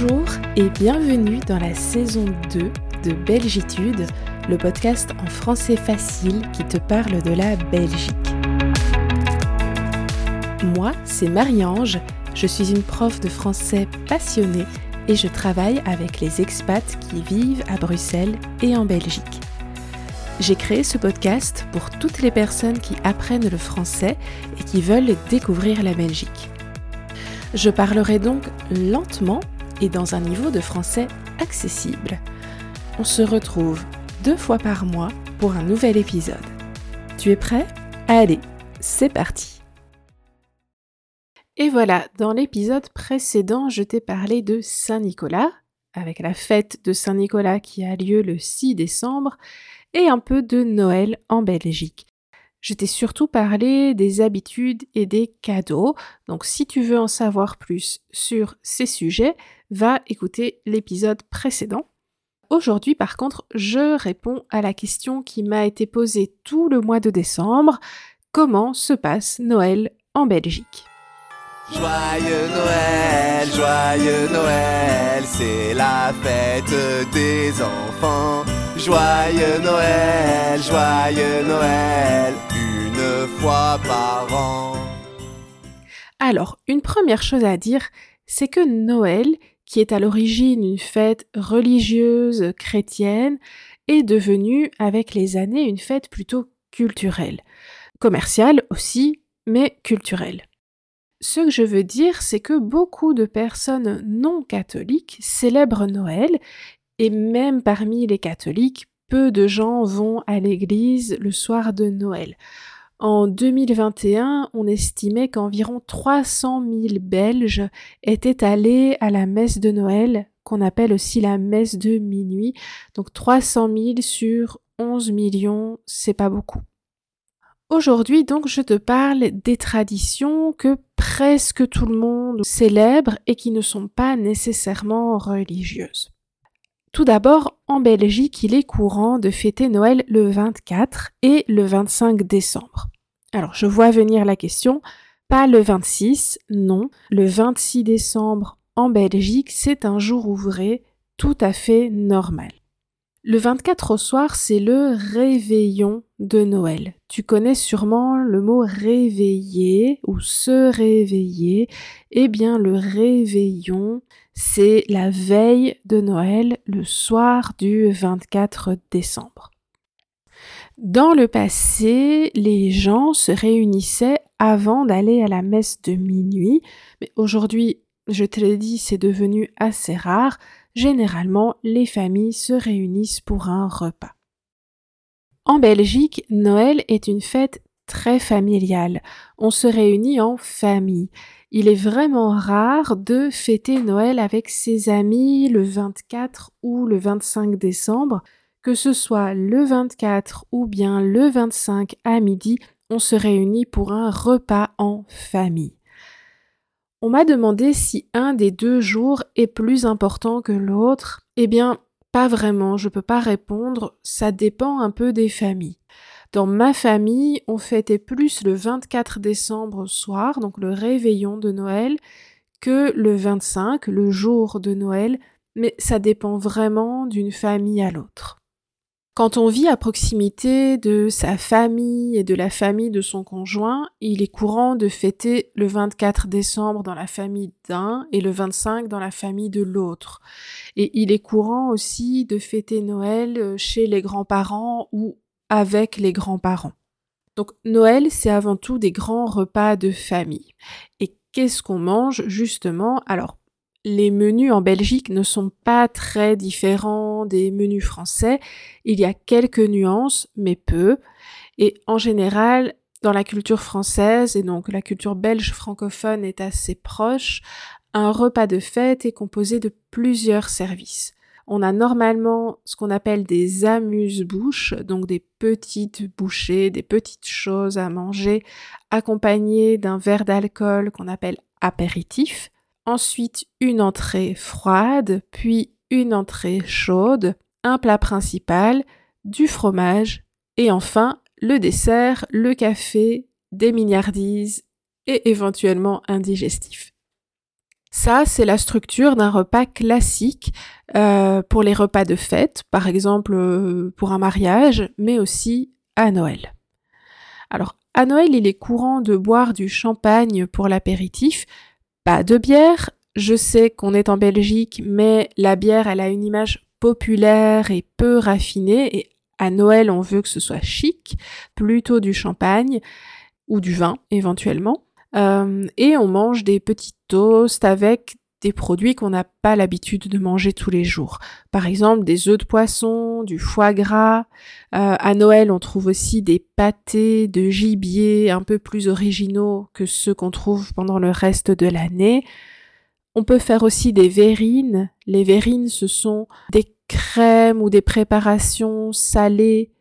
Bonjour et bienvenue dans la saison 2 de Belgitude, le podcast en français facile qui te parle de la Belgique. Moi, c'est Marie-Ange, je suis une prof de français passionnée et je travaille avec les expats qui vivent à Bruxelles et en Belgique. J'ai créé ce podcast pour toutes les personnes qui apprennent le français et qui veulent découvrir la Belgique. Je parlerai donc lentement et dans un niveau de français accessible. On se retrouve deux fois par mois pour un nouvel épisode. Tu es prêt? Allez, c'est parti Et voilà, dans l'épisode précédent, je t'ai parlé de Saint-Nicolas, avec la fête de Saint-Nicolas qui a lieu le 6 décembre, et un peu de Noël en Belgique. Je t'ai surtout parlé des habitudes et des cadeaux, donc si tu veux en savoir plus sur ces sujets, va écouter l'épisode précédent. Aujourd'hui par contre, je réponds à la question qui m'a été posée tout le mois de décembre, comment se passe Noël en Belgique? Joyeux Noël, joyeux Noël, c'est la fête des enfants. Joyeux Noël, joyeux Noël, Alors, une première chose à dire, c'est que Noël, qui est à l'origine une fête religieuse chrétienne, est devenue avec les années une fête plutôt culturelle. Commerciale aussi, mais culturelle. Ce que je veux dire, c'est que beaucoup de personnes non catholiques célèbrent Noël et même parmi les catholiques, peu de gens vont à l'église le soir de Noël. En 2021, on estimait qu'environ 300 000 Belges étaient allés à la messe de Noël, qu'on appelle aussi la messe de minuit. Donc 300 000 sur 11 millions, c'est pas beaucoup. Aujourd'hui, donc, je te parle des traditions que presque tout le monde célèbre et qui ne sont pas nécessairement religieuses. Tout d'abord, en Belgique, il est courant de fêter Noël le 24 et le 25 décembre. Alors, je vois venir la question, pas le 26, non, le 26 décembre en Belgique, c'est un jour ouvré tout à fait normal. Le 24 au soir, c'est le réveillon de Noël. Tu connais sûrement le mot réveiller ou se réveiller. Eh bien, le réveillon, c'est la veille de Noël, le soir du 24 décembre. Dans le passé, les gens se réunissaient avant d'aller à la messe de minuit, mais aujourd'hui, je te l'ai dit, c'est devenu assez rare généralement les familles se réunissent pour un repas. En Belgique, Noël est une fête très familiale. On se réunit en famille. Il est vraiment rare de fêter Noël avec ses amis le 24 ou le 25 décembre. Que ce soit le 24 ou bien le 25 à midi, on se réunit pour un repas en famille. On m'a demandé si un des deux jours est plus important que l'autre. Eh bien, pas vraiment, je peux pas répondre, ça dépend un peu des familles. Dans ma famille, on fêtait plus le 24 décembre soir, donc le réveillon de Noël, que le 25, le jour de Noël, mais ça dépend vraiment d'une famille à l'autre. Quand on vit à proximité de sa famille et de la famille de son conjoint, il est courant de fêter le 24 décembre dans la famille d'un et le 25 dans la famille de l'autre. Et il est courant aussi de fêter Noël euh, chez les grands-parents ou avec les grands-parents. Donc Noël, c'est avant tout des grands repas de famille. Et qu'est-ce qu'on mange justement? Alors, les menus en Belgique ne sont pas très différents des menus français. Il y a quelques nuances, mais peu. Et en général, dans la culture française, et donc la culture belge francophone est assez proche, un repas de fête est composé de plusieurs services. On a normalement ce qu'on appelle des amuse-bouches, donc des petites bouchées, des petites choses à manger, accompagnées d'un verre d'alcool qu'on appelle apéritif ensuite une entrée froide, puis une entrée chaude, un plat principal, du fromage et enfin le dessert, le café, des milliardises et éventuellement un digestif. Ça, c'est la structure d'un repas classique euh, pour les repas de fête, par exemple euh, pour un mariage, mais aussi à Noël. Alors, à Noël, il est courant de boire du champagne pour l'apéritif, pas de bière. Je sais qu'on est en Belgique, mais la bière, elle a une image populaire et peu raffinée, et à Noël, on veut que ce soit chic, plutôt du champagne ou du vin éventuellement. Euh, et on mange des petits toasts avec des produits qu'on n'a pas l'habitude de manger tous les jours. Par exemple, des œufs de poisson, du foie gras. Euh, à Noël, on trouve aussi des pâtés de gibier un peu plus originaux que ceux qu'on trouve pendant le reste de l'année. On peut faire aussi des verrines. Les verrines, ce sont des crèmes ou des préparations salées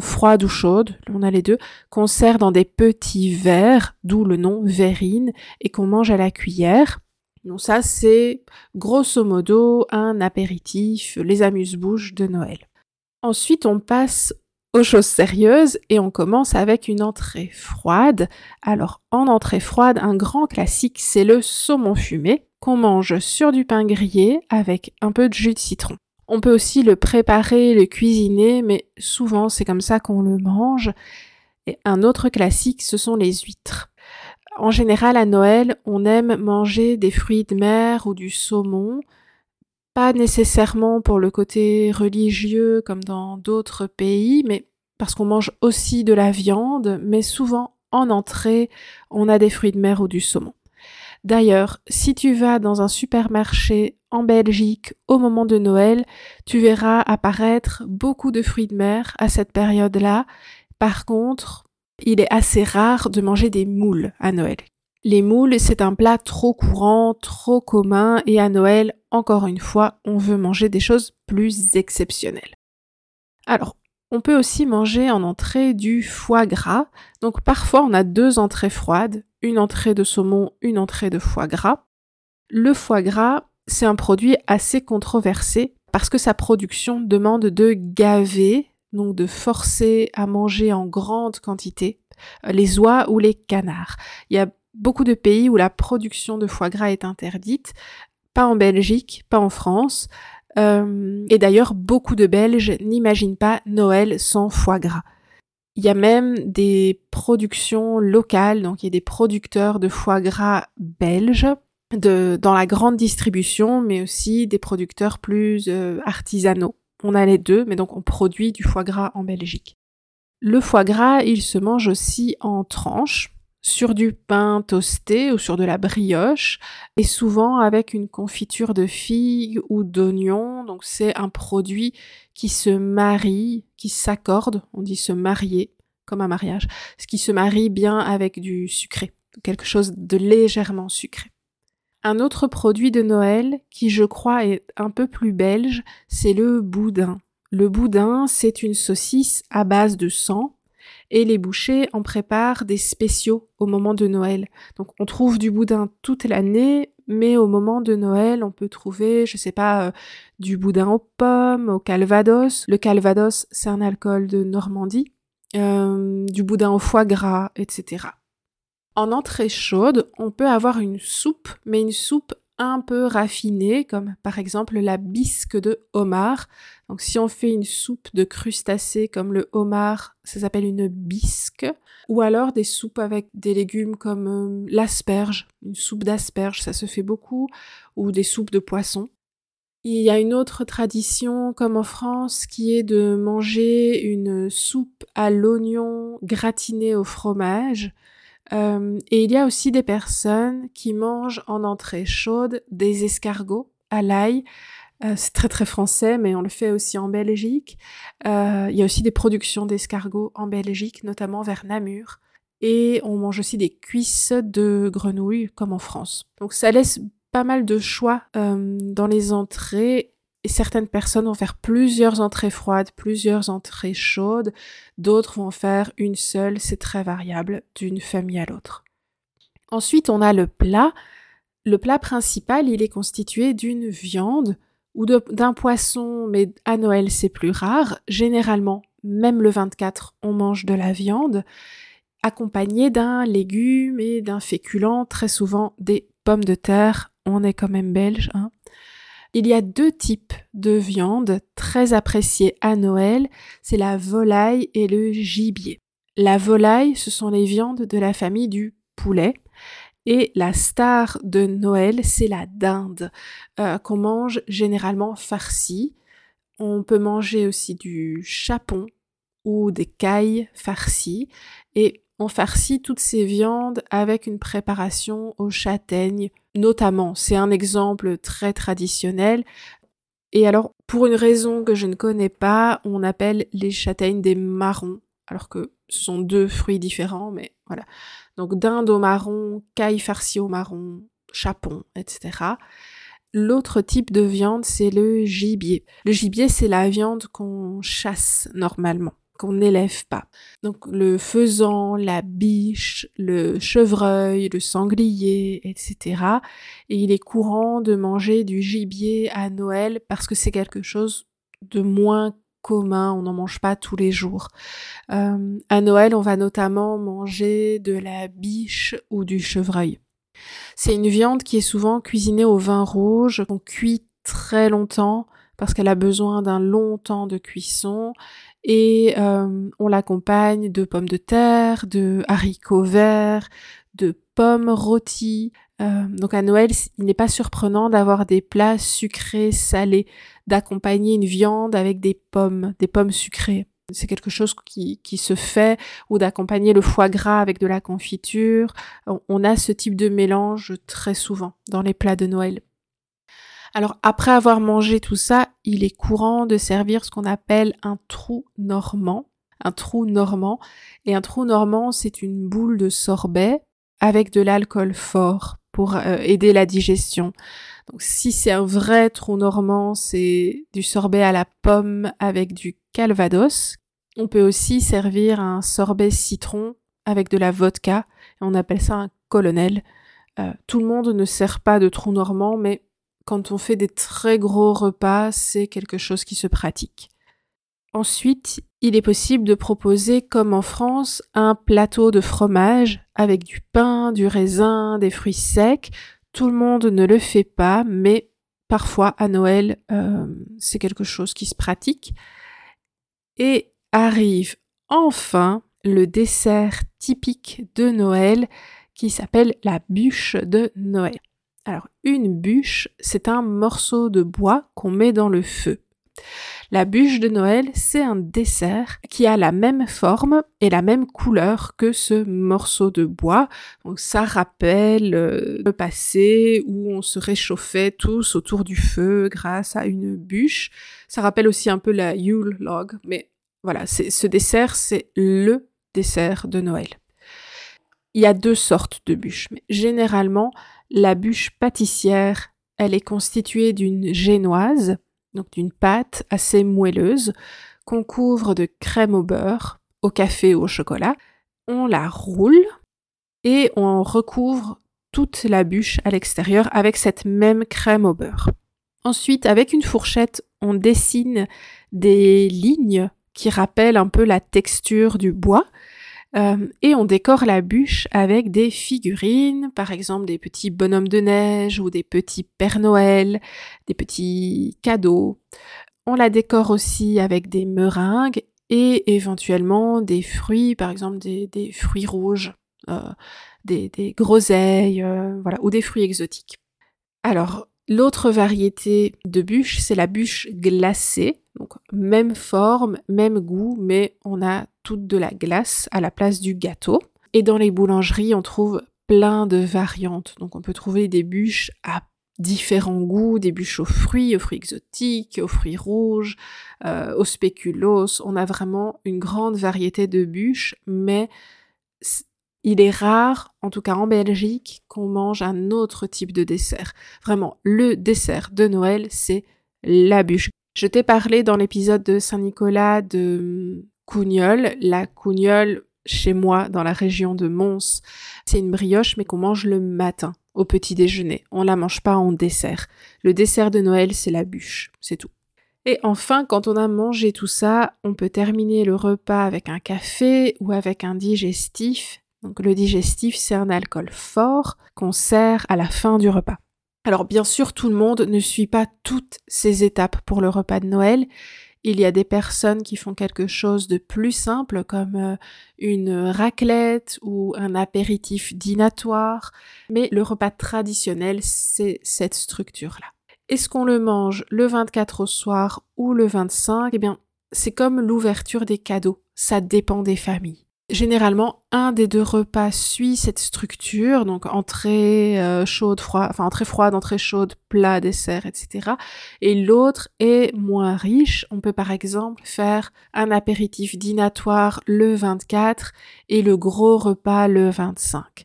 froide ou chaude, on a les deux, qu'on sert dans des petits verres, d'où le nom verrine, et qu'on mange à la cuillère. Donc ça, c'est grosso modo un apéritif, les amuse-bouches de Noël. Ensuite, on passe aux choses sérieuses et on commence avec une entrée froide. Alors, en entrée froide, un grand classique, c'est le saumon fumé qu'on mange sur du pain grillé avec un peu de jus de citron. On peut aussi le préparer, le cuisiner, mais souvent c'est comme ça qu'on le mange. Et un autre classique, ce sont les huîtres. En général, à Noël, on aime manger des fruits de mer ou du saumon, pas nécessairement pour le côté religieux comme dans d'autres pays, mais parce qu'on mange aussi de la viande, mais souvent en entrée, on a des fruits de mer ou du saumon. D'ailleurs, si tu vas dans un supermarché en Belgique au moment de Noël, tu verras apparaître beaucoup de fruits de mer à cette période-là. Par contre, il est assez rare de manger des moules à Noël. Les moules, c'est un plat trop courant, trop commun, et à Noël, encore une fois, on veut manger des choses plus exceptionnelles. Alors, on peut aussi manger en entrée du foie gras. Donc parfois on a deux entrées froides, une entrée de saumon, une entrée de foie gras. Le foie gras, c'est un produit assez controversé parce que sa production demande de gaver, donc de forcer à manger en grande quantité euh, les oies ou les canards. Il y a beaucoup de pays où la production de foie gras est interdite, pas en Belgique, pas en France. Euh, et d'ailleurs, beaucoup de Belges n'imaginent pas Noël sans foie gras. Il y a même des productions locales, donc il y a des producteurs de foie gras belges de, dans la grande distribution, mais aussi des producteurs plus euh, artisanaux. On a les deux, mais donc on produit du foie gras en Belgique. Le foie gras, il se mange aussi en tranches, sur du pain toasté ou sur de la brioche, et souvent avec une confiture de figues ou d'oignons. Donc c'est un produit qui se marie, qui s'accorde, on dit se marier, comme un mariage, ce qui se marie bien avec du sucré, quelque chose de légèrement sucré. Un autre produit de Noël qui je crois est un peu plus belge, c'est le boudin. Le boudin, c'est une saucisse à base de sang et les bouchers en préparent des spéciaux au moment de Noël. Donc on trouve du boudin toute l'année, mais au moment de Noël, on peut trouver, je sais pas, euh, du boudin aux pommes, au calvados. Le calvados, c'est un alcool de Normandie, euh, du boudin au foie gras, etc. En entrée chaude, on peut avoir une soupe, mais une soupe un peu raffinée, comme par exemple la bisque de homard. Donc si on fait une soupe de crustacés comme le homard, ça s'appelle une bisque. Ou alors des soupes avec des légumes comme euh, l'asperge, une soupe d'asperge, ça se fait beaucoup, ou des soupes de poisson. Il y a une autre tradition, comme en France, qui est de manger une soupe à l'oignon gratiné au fromage. Euh, et il y a aussi des personnes qui mangent en entrée chaude des escargots à l'ail. Euh, c'est très très français, mais on le fait aussi en Belgique. Euh, il y a aussi des productions d'escargots en Belgique, notamment vers Namur. Et on mange aussi des cuisses de grenouilles, comme en France. Donc ça laisse pas mal de choix dans les entrées et certaines personnes vont faire plusieurs entrées froides, plusieurs entrées chaudes, d'autres vont faire une seule, c'est très variable d'une famille à l'autre. Ensuite, on a le plat. Le plat principal, il est constitué d'une viande ou d'un poisson, mais à Noël c'est plus rare. Généralement, même le 24, on mange de la viande, accompagnée d'un légume et d'un féculent, très souvent des pommes de terre on est quand même belge. Hein. Il y a deux types de viande très appréciés à Noël, c'est la volaille et le gibier. La volaille, ce sont les viandes de la famille du poulet. Et la star de Noël, c'est la dinde, euh, qu'on mange généralement farcie. On peut manger aussi du chapon ou des cailles farcies. Et on farcit toutes ces viandes avec une préparation aux châtaignes, notamment. C'est un exemple très traditionnel. Et alors, pour une raison que je ne connais pas, on appelle les châtaignes des marrons, alors que ce sont deux fruits différents, mais voilà. Donc dinde au marron, caille farcie au marron, chapon, etc. L'autre type de viande, c'est le gibier. Le gibier, c'est la viande qu'on chasse normalement, qu'on n'élève pas. Donc le faisan, la biche, le chevreuil, le sanglier, etc. Et il est courant de manger du gibier à Noël parce que c'est quelque chose de moins commun, on n'en mange pas tous les jours. Euh, à Noël, on va notamment manger de la biche ou du chevreuil. C'est une viande qui est souvent cuisinée au vin rouge, qu'on cuit très longtemps parce qu'elle a besoin d'un long temps de cuisson et euh, on l'accompagne de pommes de terre, de haricots verts, de pommes rôties. Euh, donc à Noël, il n'est pas surprenant d'avoir des plats sucrés, salés, d'accompagner une viande avec des pommes, des pommes sucrées. C'est quelque chose qui, qui se fait, ou d'accompagner le foie gras avec de la confiture. On a ce type de mélange très souvent dans les plats de Noël. Alors après avoir mangé tout ça, il est courant de servir ce qu'on appelle un trou normand. Un trou normand. Et un trou normand, c'est une boule de sorbet avec de l'alcool fort pour euh, aider la digestion. Donc si c'est un vrai trou normand, c'est du sorbet à la pomme avec du calvados. On peut aussi servir un sorbet citron avec de la vodka. Et on appelle ça un colonel. Euh, tout le monde ne sert pas de trou normand, mais quand on fait des très gros repas, c'est quelque chose qui se pratique. Ensuite, il est possible de proposer, comme en France, un plateau de fromage avec du pain, du raisin, des fruits secs. Tout le monde ne le fait pas, mais parfois à Noël, euh, c'est quelque chose qui se pratique. Et arrive enfin le dessert typique de Noël qui s'appelle la bûche de Noël. Alors, une bûche, c'est un morceau de bois qu'on met dans le feu. La bûche de Noël, c'est un dessert qui a la même forme et la même couleur que ce morceau de bois. Donc ça rappelle euh, le passé où on se réchauffait tous autour du feu grâce à une bûche. Ça rappelle aussi un peu la Yule log, mais voilà, ce dessert, c'est le dessert de Noël. Il y a deux sortes de bûches, mais généralement, la bûche pâtissière, elle est constituée d'une génoise, donc d'une pâte assez moelleuse, qu'on couvre de crème au beurre, au café ou au chocolat. On la roule et on recouvre toute la bûche à l'extérieur avec cette même crème au beurre. Ensuite, avec une fourchette, on dessine des lignes qui rappellent un peu la texture du bois euh, et on décore la bûche avec des figurines, par exemple des petits bonhommes de neige ou des petits Pères Noël, des petits cadeaux. On la décore aussi avec des meringues et éventuellement des fruits, par exemple des, fruits rouges, euh, des, groseilles, euh, voilà, ou des fruits exotiques. Alors, l'autre variété de bûche, c'est la bûche glacée. Donc, même forme, même goût, mais on a toute de la glace à la place du gâteau. Et dans les boulangeries, on trouve plein de variantes. Donc on peut trouver des bûches à différents goûts, des bûches aux fruits, aux fruits exotiques, aux fruits rouges, euh, aux spéculoos. On a vraiment une grande variété de bûches, mais il est rare, en tout cas en Belgique, qu'on mange un autre type de dessert. Vraiment, le dessert de Noël, c'est la bûche. Je t'ai parlé dans l'épisode de Saint-Nicolas de cougnole. La cougnole, chez moi, dans la région de Mons, c'est une brioche, mais qu'on mange le matin, au petit déjeuner. On la mange pas en dessert. Le dessert de Noël, c'est la bûche. C'est tout. Et enfin, quand on a mangé tout ça, on peut terminer le repas avec un café ou avec un digestif. Donc le digestif, c'est un alcool fort qu'on sert à la fin du repas. Alors bien sûr, tout le monde ne suit pas toutes ces étapes pour le repas de Noël. Il y a des personnes qui font quelque chose de plus simple comme euh, une raclette ou un apéritif dînatoire, mais le repas traditionnel, c'est cette structure-là. Est-ce qu'on le mange le 24 au soir ou le 25 Eh bien, c'est comme l'ouverture des cadeaux, ça dépend des familles. Généralement, un des deux repas suit cette structure, donc entrée euh, chaude, froide, enfin entrée froide, entrée chaude, plat, dessert, etc. Et l'autre est moins riche. On peut par exemple faire un apéritif dînatoire le 24 et le gros repas le 25.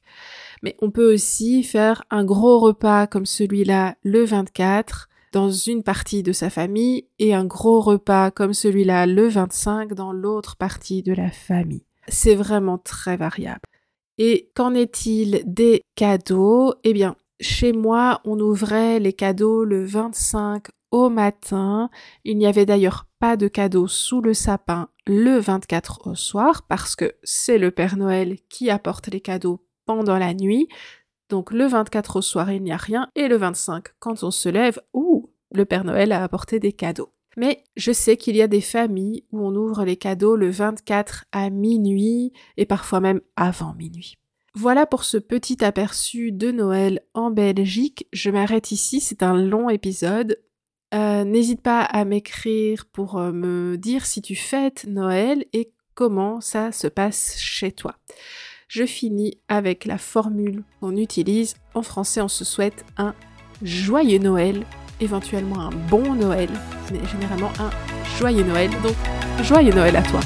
Mais on peut aussi faire un gros repas comme celui-là le 24 dans une partie de sa famille et un gros repas comme celui-là le 25 dans l'autre partie de la famille c'est vraiment très variable. Et qu'en est-il des cadeaux? Eh bien, chez moi, on ouvrait les cadeaux le 25 au matin. Il n'y avait d'ailleurs pas de cadeaux sous le sapin le 24 au soir parce que c'est le Père Noël qui apporte les cadeaux pendant la nuit. Donc le 24 au soir, il n'y a rien. Et le 25, quand on se lève, ouh, le Père Noël a apporté des cadeaux. Mais je sais qu'il y a des familles où on ouvre les cadeaux le 24 à minuit et parfois même avant minuit. Voilà pour ce petit aperçu de Noël en Belgique. Je m'arrête ici, c'est un long épisode. Euh, n'hésite pas à m'écrire pour euh, me dire si tu fêtes Noël et comment ça se passe chez toi. Je finis avec la formule qu'on utilise. En français, on se souhaite un joyeux Noël éventuellement un bon Noël, mais généralement un joyeux Noël. Donc, joyeux Noël à toi.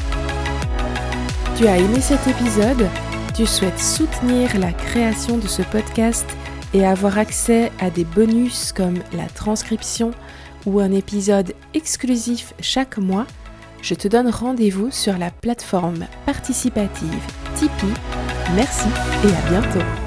Tu as aimé cet épisode? Tu souhaites soutenir la création de ce podcast et avoir accès à des bonus comme la transcription ou un épisode exclusif chaque mois? Je te donne rendez-vous sur la plateforme participative Tipeee. Merci et à bientôt